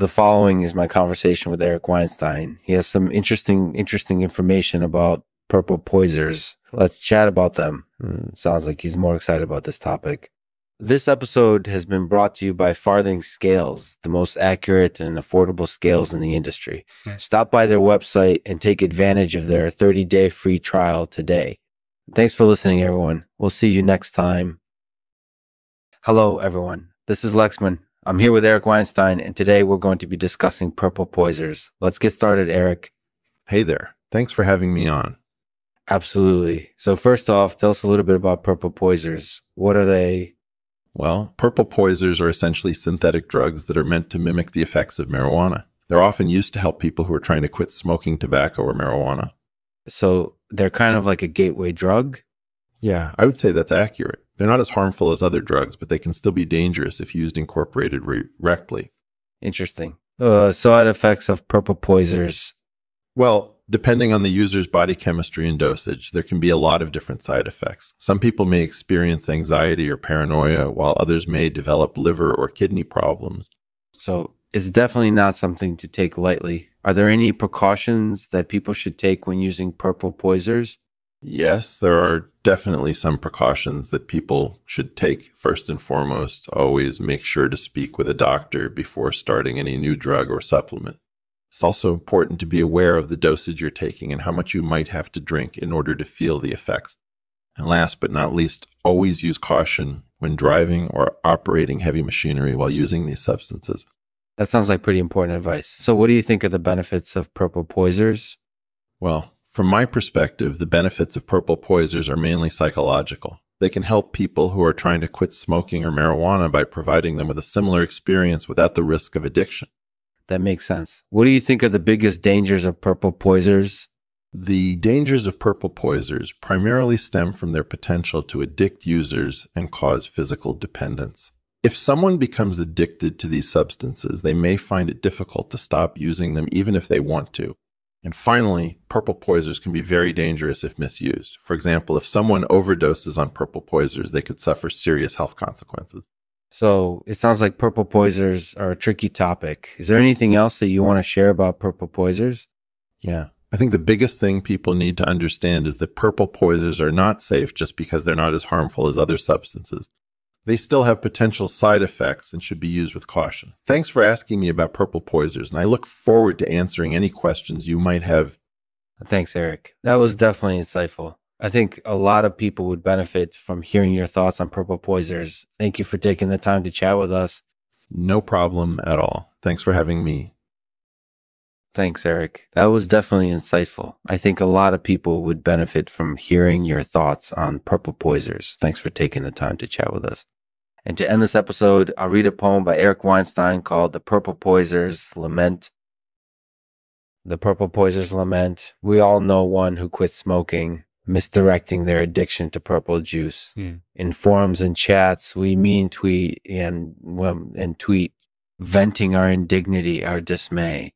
The following is my conversation with Eric Weinstein. He has some interesting, interesting information about purple poisers. Let's chat about them. Mm, sounds like he's more excited about this topic. This episode has been brought to you by Farthing Scales, the most accurate and affordable scales in the industry. Stop by their website and take advantage of their 30 day free trial today. Thanks for listening, everyone. We'll see you next time. Hello, everyone. This is Lexman. I'm here with Eric Weinstein, and today we're going to be discussing purple poisers. Let's get started, Eric. Hey there. Thanks for having me on. Absolutely. So, first off, tell us a little bit about purple poisers. What are they? Well, purple poisers are essentially synthetic drugs that are meant to mimic the effects of marijuana. They're often used to help people who are trying to quit smoking tobacco or marijuana. So they're kind of like a gateway drug? Yeah, I would say that's accurate. They're not as harmful as other drugs, but they can still be dangerous if used incorporated re- Interesting. Uh, side effects of purple poisers. Well, Depending on the user's body chemistry and dosage, there can be a lot of different side effects. Some people may experience anxiety or paranoia, while others may develop liver or kidney problems. So it's definitely not something to take lightly. Are there any precautions that people should take when using purple poisers? Yes, there are definitely some precautions that people should take. First and foremost, always make sure to speak with a doctor before starting any new drug or supplement. It's also important to be aware of the dosage you're taking and how much you might have to drink in order to feel the effects. And last but not least, always use caution when driving or operating heavy machinery while using these substances. That sounds like pretty important advice. So, what do you think are the benefits of purple poisers? Well, from my perspective, the benefits of purple poisers are mainly psychological. They can help people who are trying to quit smoking or marijuana by providing them with a similar experience without the risk of addiction. That makes sense. What do you think are the biggest dangers of purple poisers? The dangers of purple poisers primarily stem from their potential to addict users and cause physical dependence. If someone becomes addicted to these substances, they may find it difficult to stop using them even if they want to. And finally, purple poisers can be very dangerous if misused. For example, if someone overdoses on purple poisers, they could suffer serious health consequences. So it sounds like purple poisers are a tricky topic. Is there anything else that you want to share about purple poisers? Yeah. I think the biggest thing people need to understand is that purple poisers are not safe just because they're not as harmful as other substances. They still have potential side effects and should be used with caution. Thanks for asking me about purple poisers, and I look forward to answering any questions you might have. Thanks, Eric. That was definitely insightful. I think a lot of people would benefit from hearing your thoughts on purple poisers. Thank you for taking the time to chat with us. No problem at all. Thanks for having me. Thanks, Eric. That was definitely insightful. I think a lot of people would benefit from hearing your thoughts on purple poisers. Thanks for taking the time to chat with us. And to end this episode, I'll read a poem by Eric Weinstein called The Purple Poisers Lament. The Purple Poisers Lament. We all know one who quit smoking misdirecting their addiction to purple juice. Mm. In forums and chats, we mean tweet and well, and tweet, venting our indignity, our dismay.